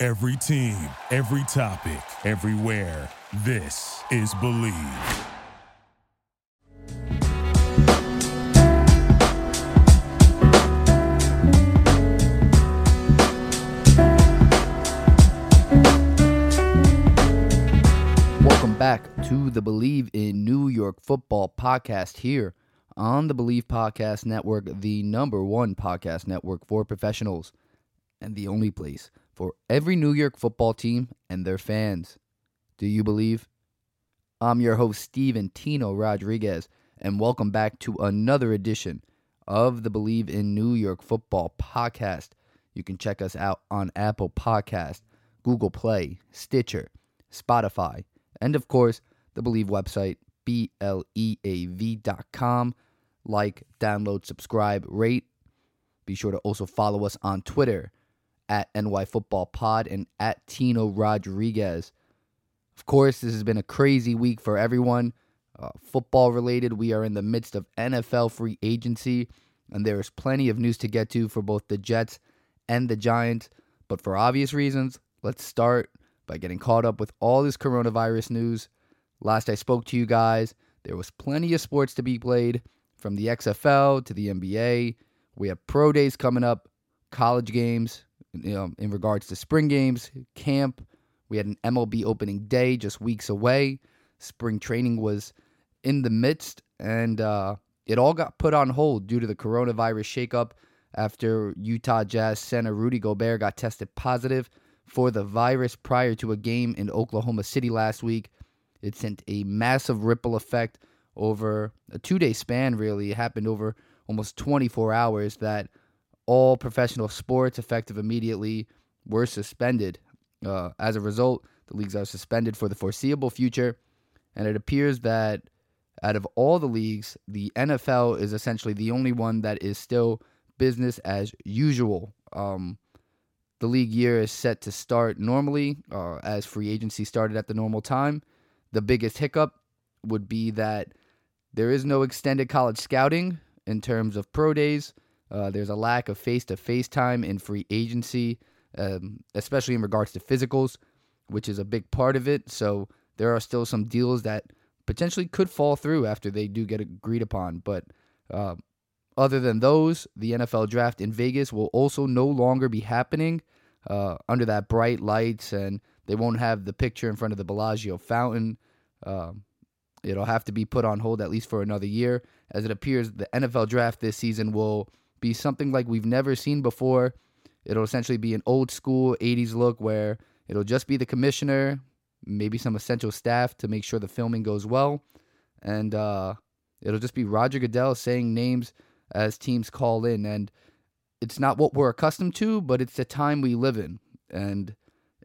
Every team, every topic, everywhere. This is Bleav. Welcome back to the Bleav in New York Football podcast here on the Bleav Podcast Network, the number one podcast network for professionals and the only place for every New York football team and their fans. Do you believe? I'm your host, Steven Tino Rodriguez, and welcome back to another edition of the Bleav in New York Football podcast. You can check us out on Apple Podcast, Google Play, Stitcher, Spotify, and of course, the Bleav website, B L E A V.com. Like, download, subscribe, rate. Be sure to also follow us on Twitter at NY Football Pod and at Tino Rodriguez. Of course, this has been a crazy week for everyone. Uh, football related, we are in the midst of NFL free agency, and there is plenty of news to get to for both the Jets and the Giants. But for obvious reasons, let's start by getting caught up with all this coronavirus news. Last I spoke to you guys, there was plenty of sports to be played, from the XFL to the NBA. We have pro days coming up, college games, know, in regards to spring games, camp. We had an MLB opening day just weeks away. Spring training was in the midst, and uh, it all got put on hold due to the coronavirus shakeup after Utah Jazz center Rudy Gobert got tested positive for the virus prior to a game in Oklahoma City last week. It sent a massive ripple effect over a two day span, really. It happened over almost 24 hours that all professional sports, effective immediately, were suspended. Uh, as a result, the leagues are suspended for the foreseeable future. And it appears that out of all the leagues, the NFL is essentially the only one that is still business as usual. Um, the league year is set to start normally uh, as free agency started at the normal time. The biggest hiccup would be that there is no extended college scouting in terms of pro days. Uh, there's a lack of face to face time in free agency, um, especially in regards to physicals, which is a big part of it. So there are still some deals that potentially could fall through after they do get agreed upon. But uh, other than those, the NFL draft in Vegas will also no longer be happening uh, under that bright lights, and they won't have the picture in front of the Bellagio fountain. Um, it'll have to be put on hold at least for another year, as it appears the NFL draft this season will be something like we've never seen before. It'll essentially be an old school 80s look where it'll just be the commissioner, maybe some essential staff to make sure the filming goes well, and uh, it'll just be Roger Goodell saying names as teams call in. And it's not what we're accustomed to, but it's the time we live in. And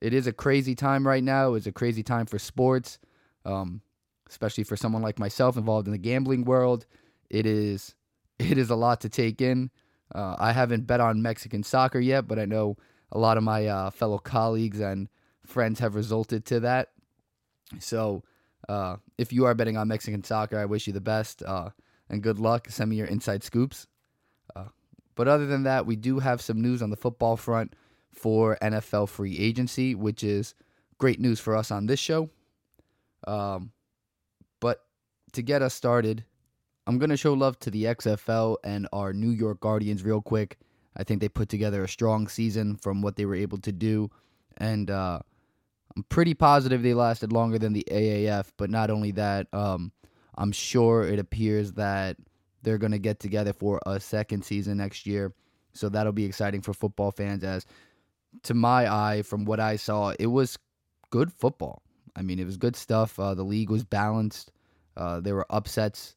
it is a crazy time right now. It's a crazy time for sports, um, especially for someone like myself involved in the gambling world. It is it is a lot to take in. Uh, I haven't bet on Mexican soccer yet, but I know a lot of my uh, fellow colleagues and friends have resulted to that. So, uh, if you are betting on Mexican soccer, I wish you the best uh, and good luck. Send me your inside scoops. Uh, but other than that, we do have some news on the football front for NFL free agency, which is great news for us on this show. Um, but to get us started, I'm going to show love to the XFL and our New York Guardians real quick. I think they put together a strong season from what they were able to do. And uh, I'm pretty positive they lasted longer than the AAF. But not only that, um, I'm sure it appears that they're going to get together for a second season next year. So that'll be exciting for football fans. As to my eye, from what I saw, it was good football. I mean, it was good stuff. Uh, the league was balanced. Uh, there were upsets.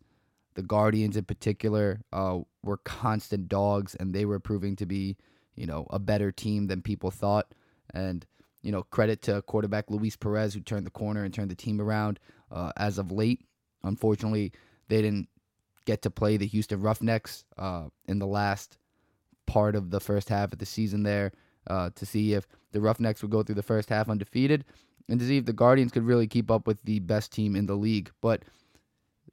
The Guardians, in particular, uh, were constant dogs, and they were proving to be, you know, a better team than people thought. And you know, credit to quarterback Luis Perez who turned the corner and turned the team around uh, as of late. Unfortunately, they didn't get to play the Houston Roughnecks uh, in the last part of the first half of the season there uh, to see if the Roughnecks would go through the first half undefeated and to see if the Guardians could really keep up with the best team in the league. But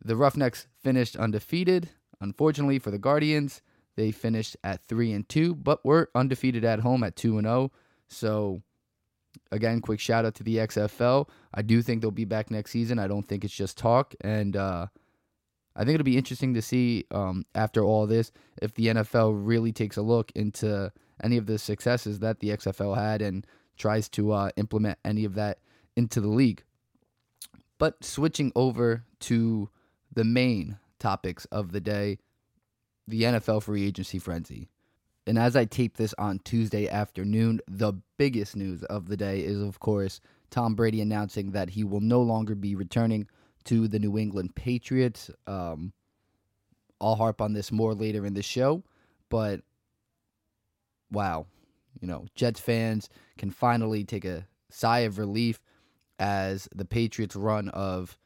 the Roughnecks finished undefeated. Unfortunately for the Guardians, they finished at 3 and 2, but were undefeated at home at 2 and 0. So again, quick shout out to the XFL. I do think they'll be back next season. I don't think it's just talk and uh, I think it'll be interesting to see um, after all this if the NFL really takes a look into any of the successes that the XFL had and tries to uh, implement any of that into the league. But switching over to the main topics of the day, the NFL free agency frenzy. And as I tape this on Tuesday afternoon, the biggest news of the day is, of course, Tom Brady announcing that he will no longer be returning to the New England Patriots. Um, I'll harp on this more later in the show, but wow, you know, Jets fans can finally take a sigh of relief as the Patriots' run of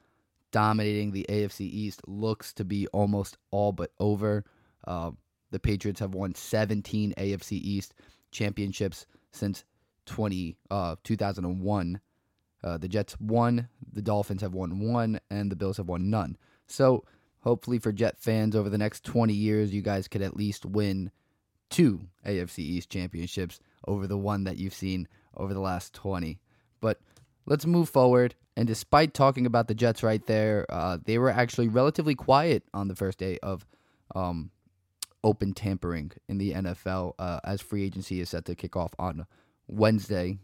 dominating the AFC East looks to be almost all but over. Uh, the Patriots have won 17 AFC East championships since 20 uh, 2001. Uh, the Jets won, the Dolphins have won one, and the Bills have won none. So hopefully for Jet fans over the next 20 years, you guys could at least win two AFC East championships over the one that you've seen over the last 20. But let's move forward. And despite talking about the Jets right there, uh, they were actually relatively quiet on the first day of um, open tampering in the NFL uh, as free agency is set to kick off on Wednesday.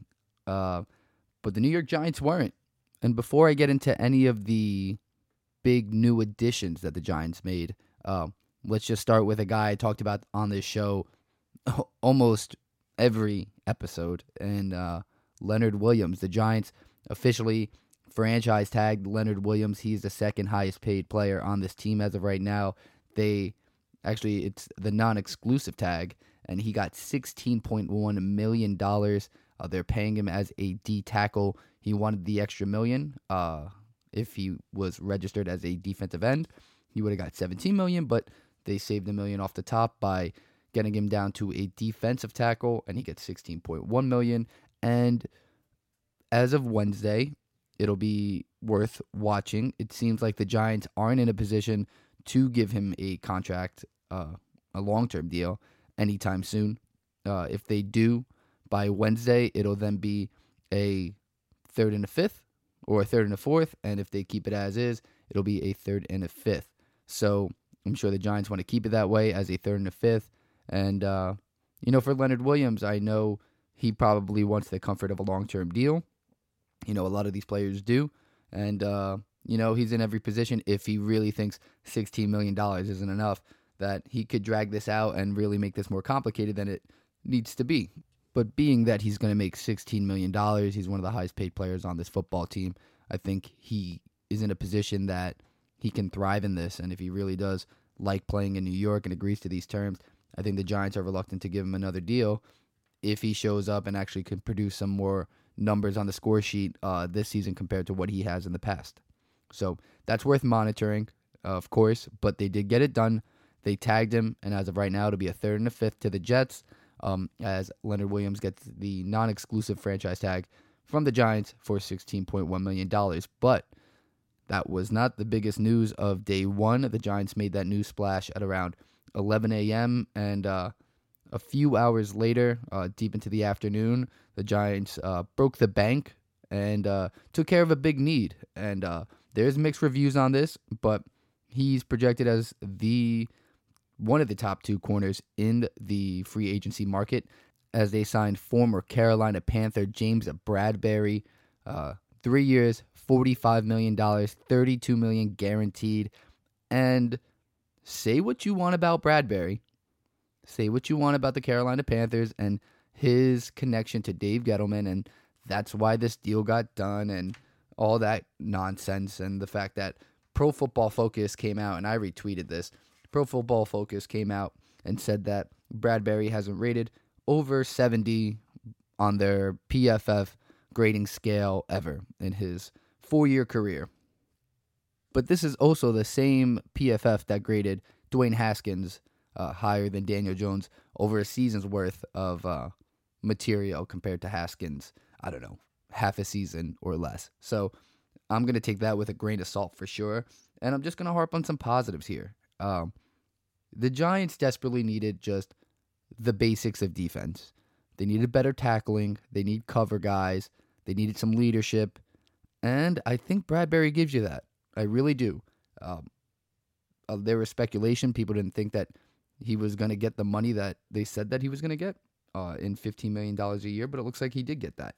Uh, but the New York Giants weren't. And before I get into any of the big new additions that the Giants made, uh, let's just start with a guy I talked about on this show almost every episode, and uh, Leonard Williams. The Giants officially franchise tagged Leonard Williams. He's the second highest paid player on this team as of right now. They actually it's the non-exclusive tag, and he got sixteen point one million dollars. Uh, they're paying him as a D tackle. He wanted the extra million. Uh, if he was registered as a defensive end, he would have got 17 million, but they saved a million off the top by getting him down to a defensive tackle, and he gets 16.1 million. And as of Wednesday, it'll be worth watching. It seems like the Giants aren't in a position to give him a contract, uh, a long term deal, anytime soon. Uh, if they do by Wednesday, it'll then be a third and a fifth, or a third and a fourth. And if they keep it as is, it'll be a third and a fifth. So I'm sure the Giants want to keep it that way as a third and a fifth. And, uh, you know, for Leonard Williams, I know he probably wants the comfort of a long term deal. You know, a lot of these players do. And, uh, you know, he's in every position if he really thinks $16 million isn't enough, that he could drag this out and really make this more complicated than it needs to be. But being that he's going to make $16 million, he's one of the highest paid players on this football team. I think he is in a position that he can thrive in this. And if he really does like playing in New York and agrees to these terms, I think the Giants are reluctant to give him another deal if he shows up and actually can produce some more numbers on the score sheet uh, this season compared to what he has in the past. So that's worth monitoring, uh, of course, but they did get it done. They tagged him, and as of right now, it'll be a third and a fifth to the Jets um, as Leonard Williams gets the non exclusive franchise tag from the Giants for $16.1 million. But that was not the biggest news of day one. The Giants made that news splash at around 11 a.m. And uh, a few hours later, uh, deep into the afternoon, the Giants uh, broke the bank and uh, took care of a big need. And uh, there's mixed reviews on this, but he's projected as the one of the top two corners in the free agency market as they signed former Carolina Panther James Bradberry. Uh, three years, $45 million, $32 million guaranteed. And say what you want about Bradberry. Say what you want about the Carolina Panthers and his connection to Dave Gettleman. And that's why this deal got done and all that nonsense. And the fact that Pro Football Focus came out, and I retweeted this Pro Football Focus came out and said that Bradberry hasn't rated over 70 on their PFF grading scale ever in his four year career. But this is also the same PFF that graded Dwayne Haskins uh, higher than Daniel Jones over a season's worth of uh, material compared to Haskins, I don't know, half a season or less. So I'm going to take that with a grain of salt for sure. And I'm just going to harp on some positives here. Um, the Giants desperately needed just the basics of defense. They needed better tackling. They need cover guys. They needed some leadership. And I think Bradberry gives you that. I really do. Um, uh, there was speculation. People didn't think that he was going to get the money that they said that he was going to get uh, in $15 million a year, but it looks like he did get that.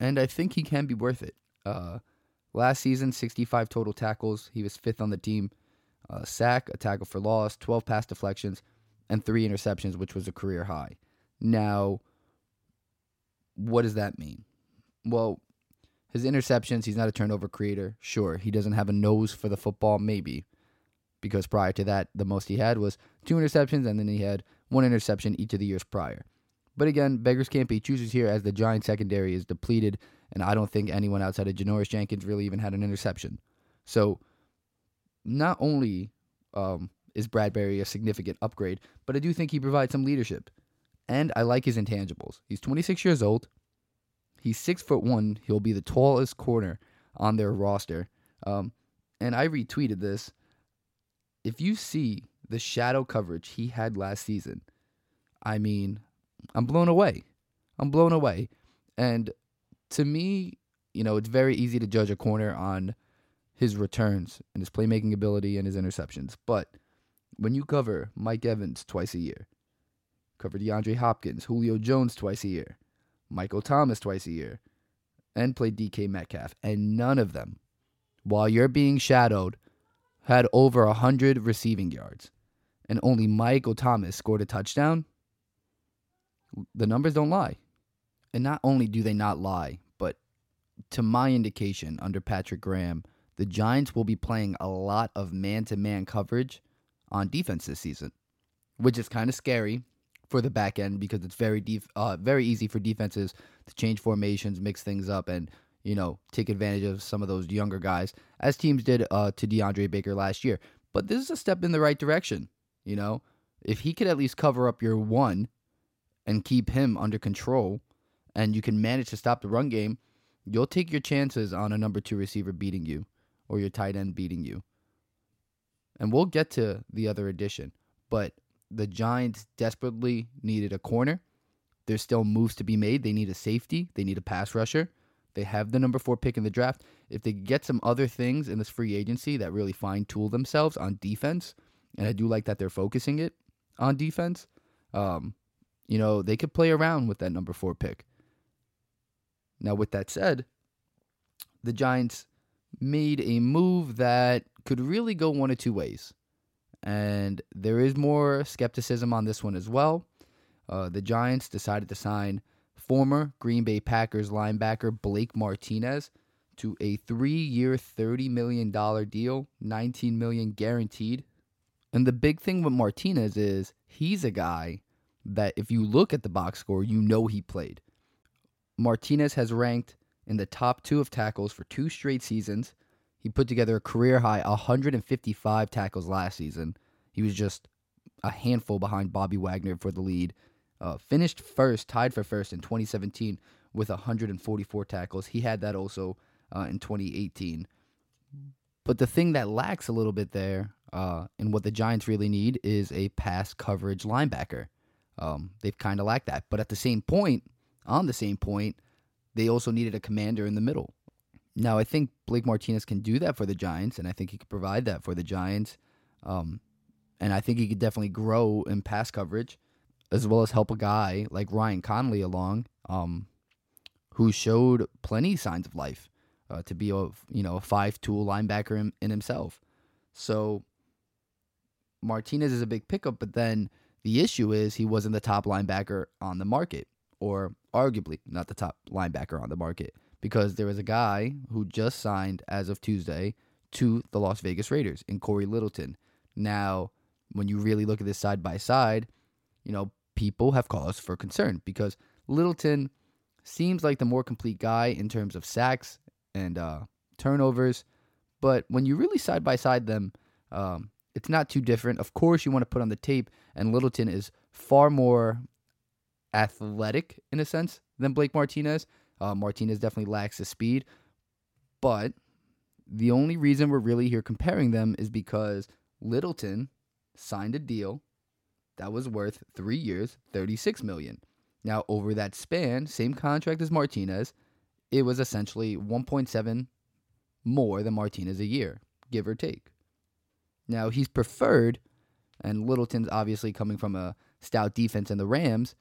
And I think he can be worth it. Uh, last season, 65 total tackles. He was fifth on the team. Uh, sack, a tackle for loss, 12 pass deflections, and three interceptions, which was a career high. Now, what does that mean? Well, his interceptions, he's not a turnover creator. Sure, he doesn't have a nose for the football, maybe. Because prior to that, the most he had was two interceptions, and then he had one interception each of the years prior. But again, beggars can't be choosers here as the Giant secondary is depleted, and I don't think anyone outside of Janoris Jenkins really even had an interception. So, not only um, is Bradberry a significant upgrade, but I do think he provides some leadership. And I like his intangibles. He's 26 years old. He's six foot one. He'll be the tallest corner on their roster. Um, and I retweeted this. If you see the shadow coverage he had last season, I mean, I'm blown away. I'm blown away. And to me, you know, it's very easy to judge a corner on his returns and his playmaking ability and his interceptions. But when you cover Mike Evans twice a year, cover DeAndre Hopkins, Julio Jones twice a year, Michael Thomas twice a year, and play DK Metcalf, and none of them, while you're being shadowed, had over 100 receiving yards, and only Michael Thomas scored a touchdown, the numbers don't lie. And not only do they not lie, but to my indication, under Patrick Graham, the Giants will be playing a lot of man to man coverage on defense this season, which is kind of scary for the back end because it's very def- uh, very easy for defenses to change formations, mix things up, and you know take advantage of some of those younger guys, as teams did uh, to DeAndre Baker last year. But this is a step in the right direction. You know, if he could at least cover up your one and keep him under control, and you can manage to stop the run game, you'll take your chances on a number two receiver beating you or your tight end beating you. And we'll get to the other addition, but the Giants desperately needed a corner. There's still moves to be made. They need a safety, they need a pass rusher. They have the number four pick in the draft. If they get some other things in this free agency that really fine tool themselves on defense, and I do like that they're focusing it on defense, um, you know, they could play around with that number four pick. Now, with that said, the Giants made a move that could really go one of two ways. And there is more skepticism on this one as well. Uh, the Giants decided to sign former Green Bay Packers linebacker Blake Martinez to a three-year, $30 million deal, 19 million guaranteed. And the big thing with Martinez is he's a guy that if you look at the box score, you know he played. Martinez has ranked in the top two of tackles for two straight seasons. He put together a career high 155 tackles last season. He was just a handful behind Bobby Wagner for the lead. Uh, finished first, tied for first in 2017 with 144 tackles. He had that also uh, in 2018. But the thing that lacks a little bit there, uh, and what the Giants really need, is a pass coverage linebacker. Um, they've kind of lacked that. But at the same point, on the same point, they also needed a commander in the middle. Now, I think Blake Martinez can do that for the Giants, and I think he could provide that for the Giants. Um, and I think he could definitely grow in pass coverage, as well as help a guy like Ryan Connelly along, um, who showed plenty signs of life uh, to be a you know a five tool linebacker in, in himself. So Martinez is a big pickup, but then the issue is he wasn't the top linebacker on the market, or arguably not the top linebacker on the market, because there was a guy who just signed as of Tuesday to the Las Vegas Raiders in Cory Littleton. Now, when you really look at this side by side, you know, people have cause for concern because Littleton seems like the more complete guy in terms of sacks and uh, turnovers. But when you really side by side them, um, it's not too different. Of course, you want to put on the tape, and Littleton is far more athletic in a sense than Blake Martinez. Uh, Martinez definitely lacks the speed, but the only reason we're really here comparing them is because Littleton signed a deal that was worth three years, thirty-six million. Now, over that span, same contract as Martinez, it was essentially 1.7 more than Martinez a year, give or take. Now, he's preferred, and Littleton's obviously coming from a stout defense in the Rams,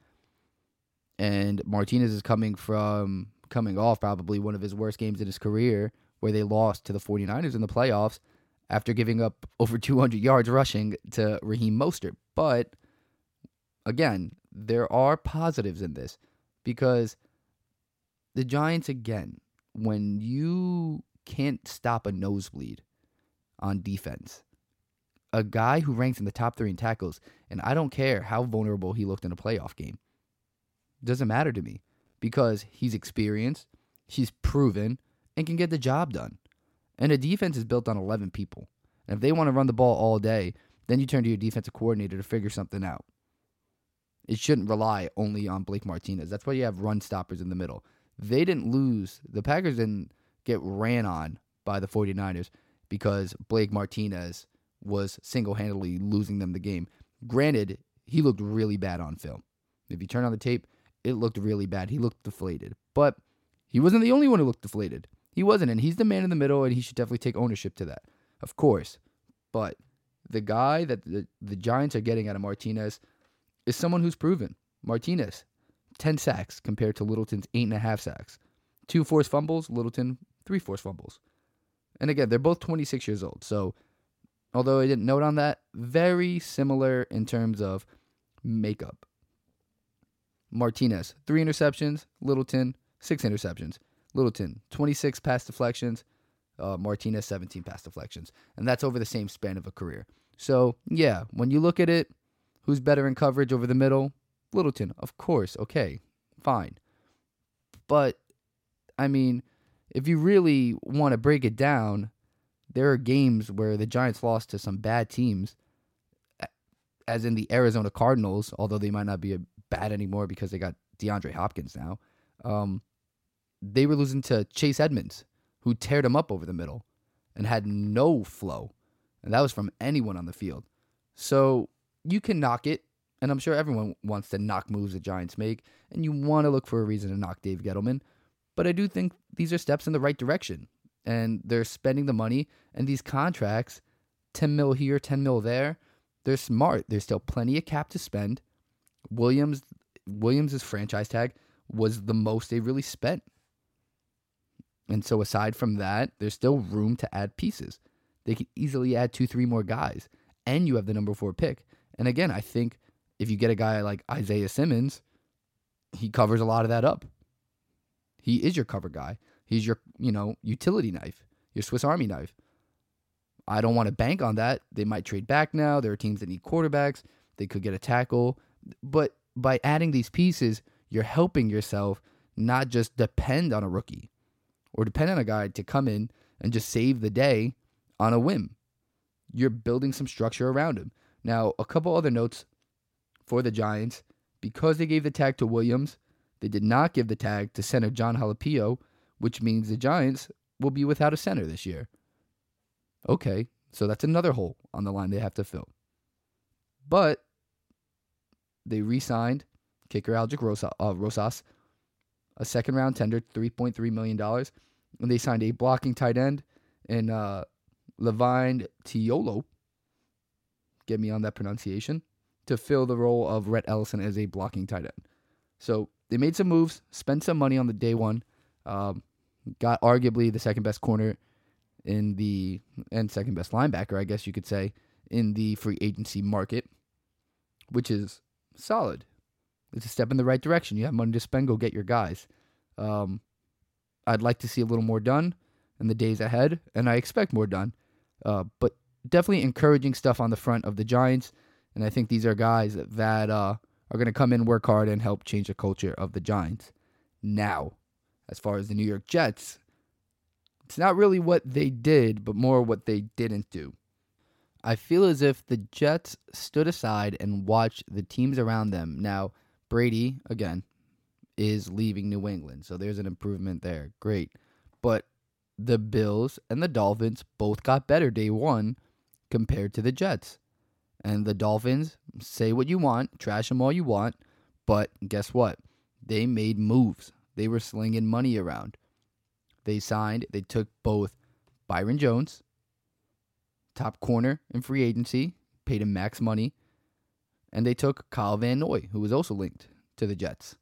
and Martinez is coming from coming off probably one of his worst games in his career where they lost to the 49ers in the playoffs after giving up over 200 yards rushing to Raheem Mostert. But again, there are positives in this because the Giants, again, when you can't stop a nosebleed on defense, a guy who ranks in the top three in tackles, and I don't care how vulnerable he looked in a playoff game, doesn't matter to me because he's experienced, he's proven, and can get the job done. And a defense is built on 11 people. And if they want to run the ball all day, then you turn to your defensive coordinator to figure something out. It shouldn't rely only on Blake Martinez. That's why you have run stoppers in the middle. They didn't lose. The Packers didn't get ran on by the 49ers because Blake Martinez was single handedly losing them the game. Granted, he looked really bad on film. If you turn on the tape, it looked really bad. He looked deflated. But he wasn't the only one who looked deflated. He wasn't, and he's the man in the middle, and he should definitely take ownership to that, of course. But the guy that the, the Giants are getting out of Martinez is someone who's proven. Martinez, 10 sacks compared to Littleton's 8.5 sacks. Two forced fumbles, Littleton, three forced fumbles. And again, they're both 26 years old. So, although I didn't note on that, very similar in terms of makeup. Martinez, three interceptions. Littleton, six interceptions. Littleton, 26 pass deflections. Uh, Martinez, 17 pass deflections. And that's over the same span of a career. So, yeah, when you look at it, who's better in coverage over the middle? Littleton, of course. Okay, fine. But, I mean, if you really want to break it down, there are games where the Giants lost to some bad teams, as in the Arizona Cardinals, although they might not be bad anymore because they got DeAndre Hopkins now. Um, they were losing to Chase Edmonds, who teared them up over the middle and had no flow. And that was from anyone on the field. So you can knock it. And I'm sure everyone wants to knock moves the Giants make. And you want to look for a reason to knock Dave Gettleman. But I do think these are steps in the right direction. And they're spending the money. And these contracts, 10 mil here, 10 mil there, they're smart. There's still plenty of cap to spend. Williams Williams's franchise tag was the most they really spent. And so aside from that, there's still room to add pieces. They could easily add two, three more guys, and you have the number four pick. And again, I think if you get a guy like Isaiah Simmons, he covers a lot of that up. He is your cover guy. He's your, you know, utility knife, your Swiss Army knife. I don't want to bank on that. They might trade back now. There are teams that need quarterbacks. They could get a tackle. But by adding these pieces, you're helping yourself not just depend on a rookie or depend on a guy to come in and just save the day on a whim. You're building some structure around him. Now, a couple other notes for the Giants. Because they gave the tag to Williams, they did not give the tag to center Jon Halapio, which means the Giants will be without a center this year. Okay, so that's another hole on the line they have to fill. But they re signed kicker Aldrick uh, Rosas a second round tender, $3.3 million. And they signed a blocking tight end in uh, Levine Toilolo. Get me on that pronunciation. To fill the role of Rhett Ellison as a blocking tight end. So they made some moves, spent some money on the day one, um, got arguably the second best corner in the, and second best linebacker, I guess you could say, in the free agency market, which is solid. It's a step in the right direction. You have money to spend, go get your guys. Um, I'd like to see a little more done in the days ahead, and I expect more done. Uh, but definitely encouraging stuff on the front of the Giants, and I think these are guys that uh, are going to come in, work hard, and help change the culture of the Giants. Now, as far as the New York Jets, it's not really what they did, but more what they didn't do. I feel as if the Jets stood aside and watched the teams around them. Now, Brady, again, is leaving New England, so there's an improvement there. Great. But the Bills and the Dolphins both got better day one compared to the Jets. And the Dolphins, say what you want, trash them all you want, but guess what? They made moves. They were slinging money around. They signed, they took both Byron Jones, top corner in free agency, paid him max money, and they took Kyle Van Noy, who was also linked to the Jets.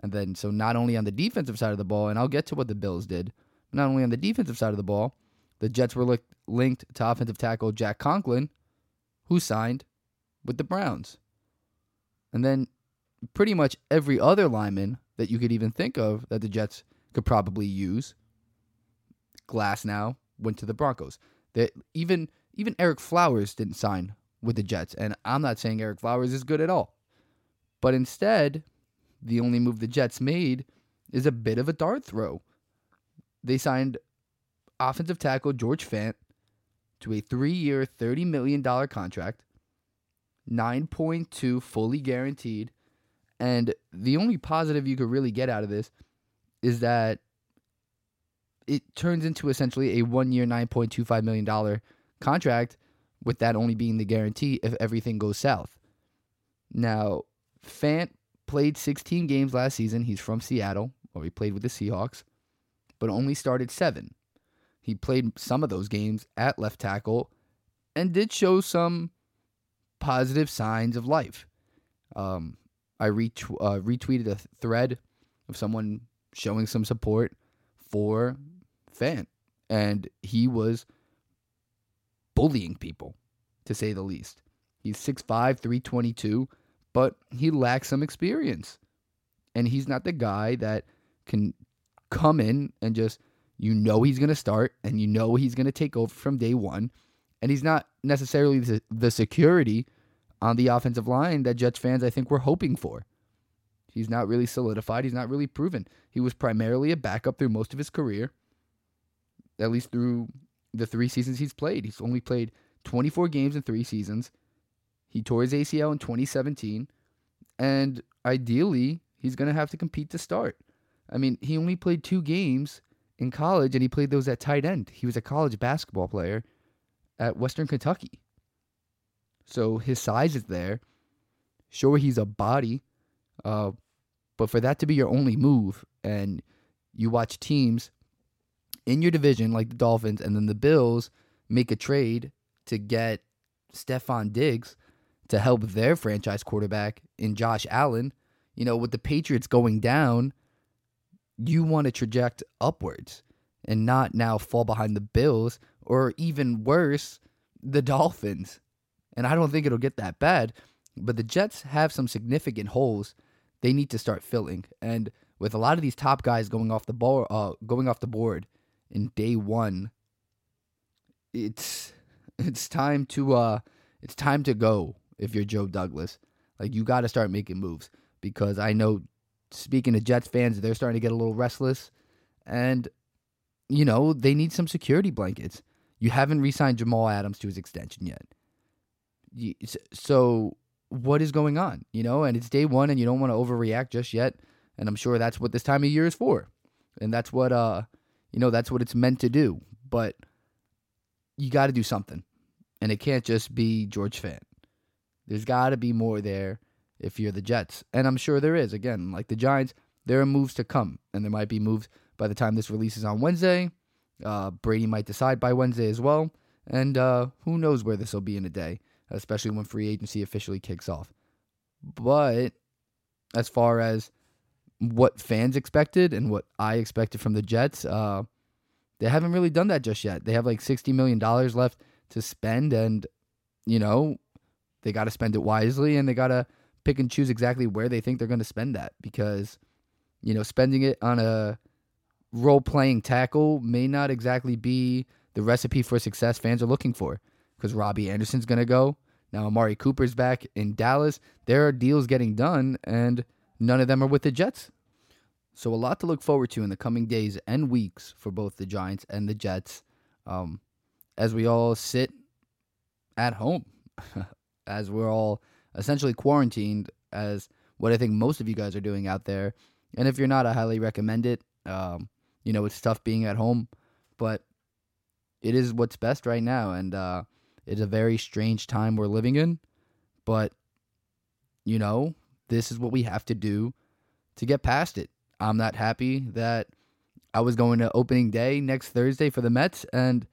And then, so not only on the defensive side of the ball, and I'll get to what the Bills did, not only on the defensive side of the ball, the Jets were linked to offensive tackle Jack Conklin, who signed with the Browns. And then pretty much every other lineman that you could even think of that the Jets could probably use. Glasgow went to the Broncos. That even even Ereck Flowers didn't sign with the Jets, and I'm not saying Ereck Flowers is good at all. But instead, the only move the Jets made is a bit of a dart throw. They signed offensive tackle George Fant to a three-year, $30 million contract, 9.2 fully guaranteed. And the only positive you could really get out of this is that it turns into essentially a one-year, $9.25 million contract, with that only being the guarantee if everything goes south. Now, Fant played 16 games last season. He's from Seattle, or he played with the Seahawks, but only started seven. He played some of those games at left tackle and did show some positive signs of life. Um, I retw- uh, retweeted a thread of someone showing some support for Fant, and he was bullying people, to say the least. He's 6'5, 322, but he lacks some experience. And he's not the guy that can come in and just you know he's going to start and you know he's going to take over from day one. And he's not necessarily the, security on the offensive line that Jets fans, I think, were hoping for. He's not really solidified. He's not really proven. He was primarily a backup through most of his career, at least through the three seasons he's played. He's only played 24 games in three seasons. He tore his ACL in 2017. And ideally, he's going to have to compete to start. I mean, he only played two games in college, and he played those at tight end. He was a college basketball player at Western Kentucky. So his size is there. Sure, he's a body, uh, but for that to be your only move, and you watch teams in your division like the Dolphins and then the Bills make a trade to get Stefon Diggs to help their franchise quarterback in Josh Allen. You know, with the Patriots going down, you want to traject upwards and not now fall behind the Bills or even worse, the Dolphins. And I don't think it'll get that bad, but the Jets have some significant holes they need to start filling. And with a lot of these top guys going off the ball, uh, going off the board in day one, it's it's time to uh, it's time to go. If you're Joe Douglas, like you got to start making moves because I know speaking to Jets fans, they're starting to get a little restless. And, you know, they need some security blankets. You haven't re signed Jamal Adams to his extension yet. So, what is going on? You know, and it's day one and you don't want to overreact just yet. And I'm sure that's what this time of year is for. And that's what, uh, you know, that's what it's meant to do. But you got to do something. And it can't just be George Fant. There's got to be more there if you're the Jets. And I'm sure there is. Again, like the Giants, there are moves to come, and there might be moves by the time this releases on Wednesday. Uh, Brady might decide by Wednesday as well. And uh, who knows where this will be in a day, especially when free agency officially kicks off. But as far as what fans expected and what I expected from the Jets, uh, they haven't really done that just yet. They have like $60 million left to spend, and, you know, they got to spend it wisely and they got to pick and choose exactly where they think they're going to spend that because, you know, spending it on a role playing tackle may not exactly be the recipe for success fans are looking for because Robbie Anderson's going to go. Now, Amari Cooper's back in Dallas. There are deals getting done, and none of them are with the Jets. So, a lot to look forward to in the coming days and weeks for both the Giants and the Jets um, as we all sit at home, as we're all essentially quarantined, as what I think most of you guys are doing out there. And if you're not, I highly recommend it. Um, you know, it's tough being at home, but it is what's best right now. And uh, it's a very strange time we're living in. But, you know, this is what we have to do to get past it. I'm not happy that I was going to opening day next Thursday for the Mets, and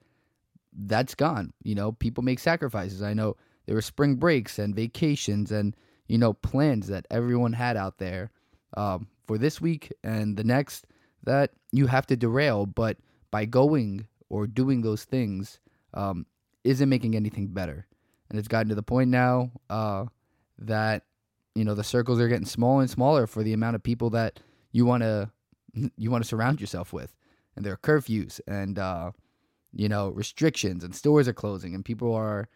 that's gone. You know, people make sacrifices. I know there were spring breaks and vacations and, you know, plans that everyone had out there um, for this week and the next that you have to derail. But by going or doing those things, um, isn't making anything better. And it's gotten to the point now uh, that, you know, the circles are getting smaller and smaller for the amount of people that you want to you want to surround yourself with. And there are curfews and uh, you know restrictions, and stores are closing, and people are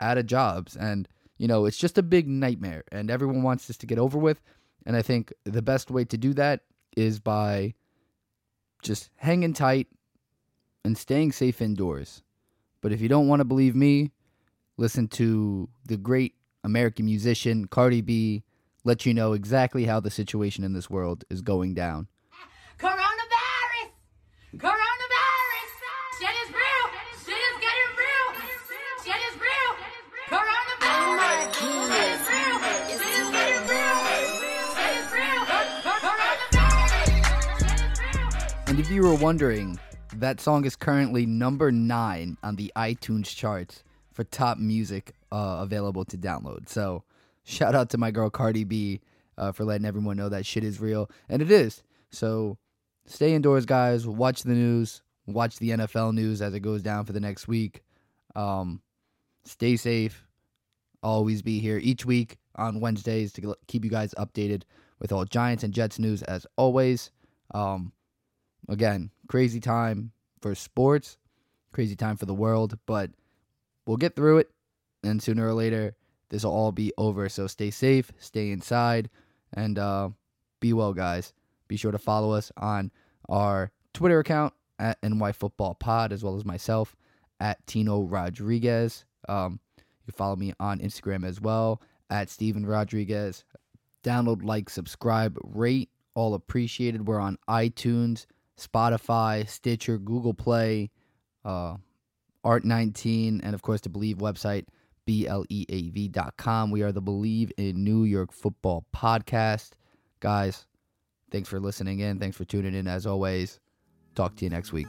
out of jobs, and you know it's just a big nightmare. And everyone wants this to get over with. And I think the best way to do that is by just hanging tight and staying safe indoors. But if you don't want to believe me, listen to the great American musician Cardi B let you know exactly how the situation in this world is going down. Coronavirus! Coronavirus! And if you were wondering, that song is currently number nine on the iTunes charts for top music uh, available to download. So, shout out to my girl Cardi B uh, for letting everyone know that shit is real. And it is. So, stay indoors, guys. Watch the news. Watch the NFL news as it goes down for the next week. Um, stay safe. Always be here each week on Wednesdays to keep you guys updated with all Giants and Jets news as always. Um, again, crazy time for sports, crazy time for the world, but we'll get through it. And sooner or later, this will all be over. So stay safe, stay inside, and uh, be well, guys. Be sure to follow us on our Twitter account at NY Football Pod, as well as myself at Tino Rodriguez. Um, you can follow me on Instagram as well at Steven Rodriguez. Download, like, subscribe, rate, all appreciated. We're on iTunes, Spotify, Stitcher, Google Play, uh, Art19, and of course the Bleav website, BLEAV.com. We are the Bleav in New York Football podcast. Guys, thanks for listening in. Thanks for tuning in as always. Talk to you next week.